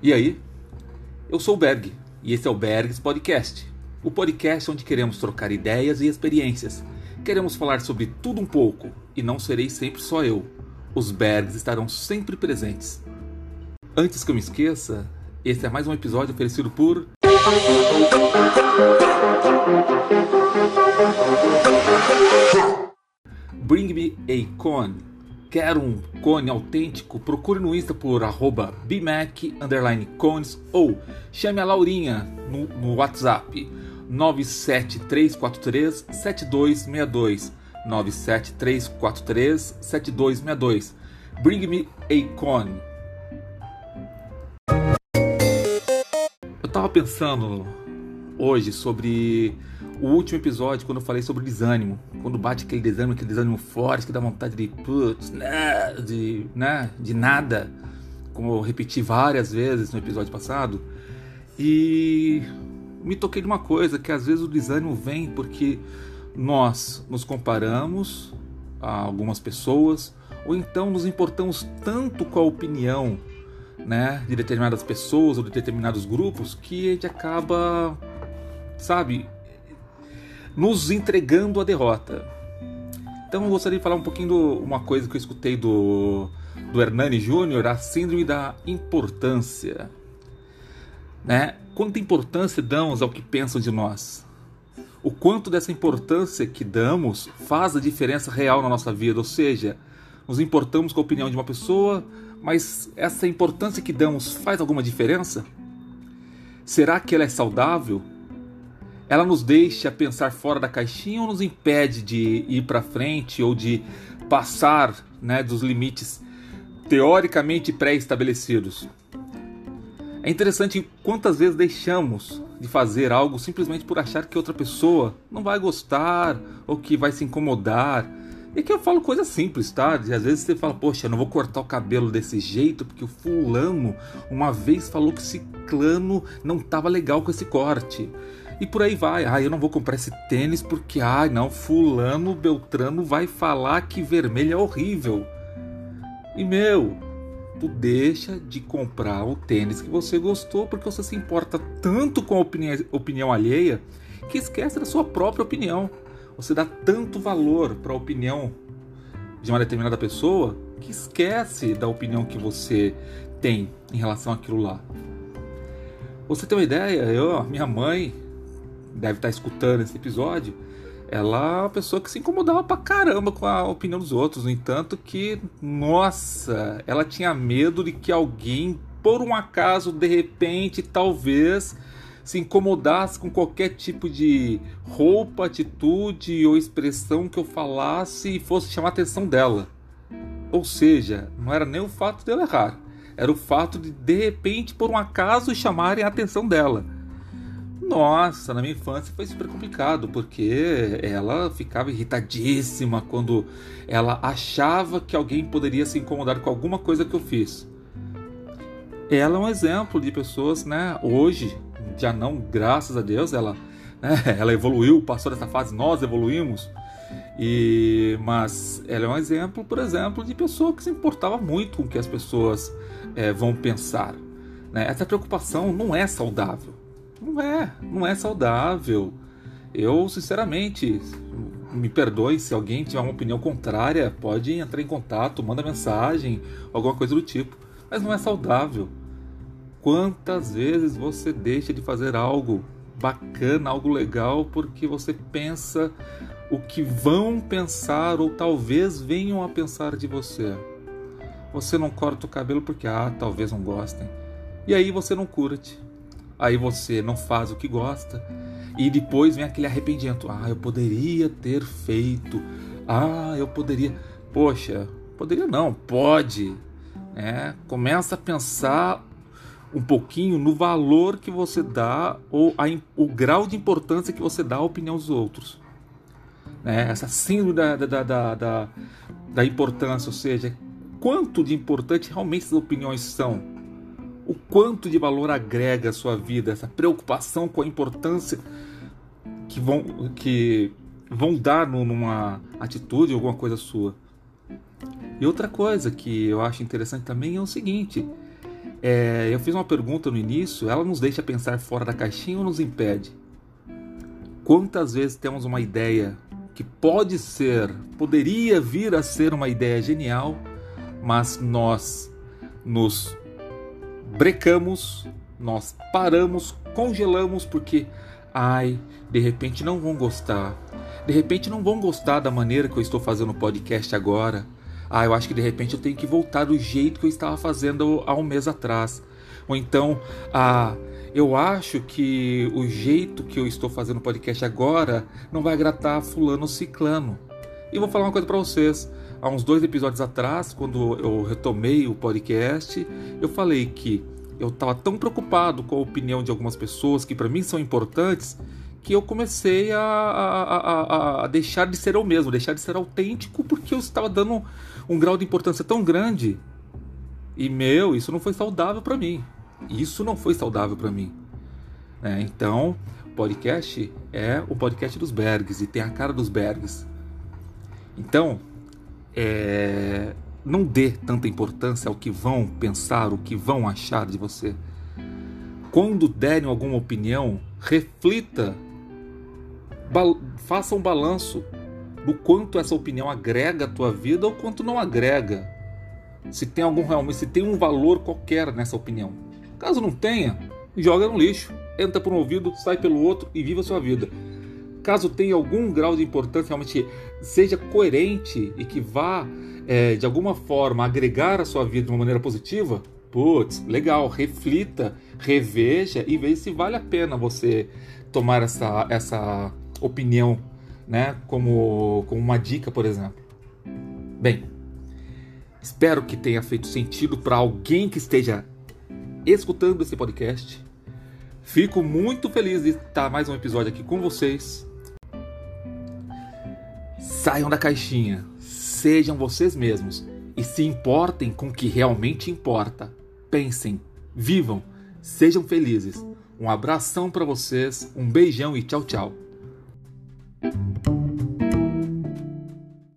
E aí? Eu sou o Berg e esse é o Bergs Podcast. O podcast onde queremos trocar ideias e experiências. Queremos falar sobre tudo um pouco e não serei sempre só eu. Os Bergs estarão sempre presentes. Antes que eu me esqueça, esse é mais um episódio oferecido por. Bring me a cone Quer um cone autêntico? Procure no Insta por arroba bmac_cones ou chame a Laurinha no, no WhatsApp 97343 7262 97343 7262 Bring me a cone. Eu tava pensando hoje sobre o último episódio, quando eu falei sobre desânimo, quando bate aquele desânimo, aquele desânimo forte, que dá vontade de putz, né, de, né, de nada, como eu repeti várias vezes no episódio passado, e me toquei de uma coisa, que às vezes o desânimo vem porque nós nos comparamos a algumas pessoas, ou então nos importamos tanto com a opinião né, de determinadas pessoas ou de determinados grupos que a gente acaba, sabe, nos entregando a derrota. Então eu gostaria de falar um pouquinho de uma coisa que eu escutei do, do Hernani Júnior, a síndrome da importância. Né? Quanta importância damos ao que pensam de nós? O quanto dessa importância que damos faz a diferença real na nossa vida, ou seja, nos importamos com a opinião de uma pessoa, mas essa importância que damos faz alguma diferença? Será que ela é saudável? Ela nos deixa pensar fora da caixinha ou nos impede de ir para frente ou de passar né, dos limites teoricamente pré-estabelecidos? É interessante quantas vezes deixamos de fazer algo simplesmente por achar que outra pessoa não vai gostar ou que vai se incomodar. E aqui eu falo coisa simples, tá? às vezes você fala, poxa, eu não vou cortar o cabelo desse jeito porque o fulano uma vez falou que esse clano não estava legal com esse corte. E por aí vai. Ah, eu não vou comprar esse tênis porque, ah, não, fulano Beltrano vai falar que vermelho é horrível. E meu, tu deixa de comprar o tênis que você gostou porque você se importa tanto com a opinião, opinião alheia que esquece da sua própria opinião. Você dá tanto valor para a opinião de uma determinada pessoa que esquece da opinião que você tem em relação àquilo lá. Você tem uma ideia? Eu, minha mãe, deve estar escutando esse episódio, ela é uma pessoa que se incomodava pra caramba com a opinião dos outros. No entanto, que, nossa, ela tinha medo de que alguém, por um acaso, de repente, talvez se incomodasse com qualquer tipo de roupa, atitude ou expressão que eu falasse e fosse chamar a atenção dela. Ou seja, não era nem o fato de eu errar, era o fato de de repente, por um acaso, chamarem a atenção dela. Nossa, na minha infância foi super complicado, porque ela ficava irritadíssima quando ela achava que alguém poderia se incomodar com alguma coisa que eu fiz. Ela é um exemplo de pessoas, né? Hoje, já não, graças a Deus, ela, né, ela evoluiu, passou dessa fase, nós evoluímos. E, mas ela é um exemplo, por exemplo, de pessoa que se importava muito com o que as pessoas é, vão pensar. Né? Essa preocupação não é saudável. Não é, não é saudável. Eu, sinceramente, me perdoe se alguém tiver uma opinião contrária, pode entrar em contato, manda mensagem, alguma coisa do tipo. Mas não é saudável. Quantas vezes você deixa de fazer algo bacana, algo legal, porque você pensa o que vão pensar ou talvez venham a pensar de você? Você não corta o cabelo porque, ah, talvez não gostem. E aí você não curte aí você não faz o que gosta e depois vem aquele arrependimento. Ah, eu poderia ter feito. Ah, eu poderia. Poxa, poderia não, pode. É, começa a pensar um pouquinho no valor que você dá ou a, o grau de importância que você dá à opinião dos outros. Né? Essa síndrome da, da, da, da, da importância, ou seja, quanto de importante realmente essas opiniões são o quanto de valor agrega a sua vida, essa preocupação com a importância que vão, que vão dar numa atitude, alguma coisa sua. E outra coisa que eu acho interessante também é o seguinte: É, eu fiz uma pergunta no início, ela nos deixa pensar fora da caixinha ou nos impede? Quantas vezes temos uma ideia que pode ser, poderia vir a ser uma ideia genial, mas nós nos brecamos, nós paramos, congelamos porque, ai, de repente não vão gostar. De repente não vão gostar da maneira que eu estou fazendo o podcast agora. Ah, eu acho que de repente eu tenho que voltar do jeito que eu estava fazendo há um mês atrás. Ou então, ah, eu acho que o jeito que eu estou fazendo o podcast agora não vai agradar fulano ciclano. E vou falar uma coisa para vocês. Há uns dois episódios atrás, quando eu retomei o podcast, eu falei que eu estava tão preocupado com a opinião de algumas pessoas que para mim são importantes que eu comecei a, a, a, a, deixar de ser eu mesmo, deixar de ser autêntico, porque eu estava dando um grau de importância tão grande. E meu, isso não foi saudável para mim. Isso não foi saudável para mim. É, então, podcast é o podcast dos Bergs e tem a cara dos Bergs. Então, é, não dê tanta importância ao que vão pensar, o que vão achar de você. Quando derem alguma opinião, reflita, faça um balanço do quanto essa opinião agrega à tua vida ou quanto não agrega. Se tem algum realmente, se tem um valor qualquer nessa opinião. Caso não tenha, joga no lixo, entra por um ouvido, sai pelo outro e viva a sua vida. Caso tenha algum grau de importância, realmente seja coerente e que vá é, de alguma forma agregar a sua vida de uma maneira positiva, putz, legal, reflita, reveja e veja se vale a pena você tomar essa, essa opinião né, como, como uma dica, por exemplo. Bem, espero que tenha feito sentido para alguém que esteja escutando esse podcast. Fico muito feliz de estar mais um episódio aqui com vocês. Saiam da caixinha, sejam vocês mesmos e se importem com o que realmente importa. Pensem, vivam, sejam felizes. Um abração para vocês, um beijão e tchau, tchau.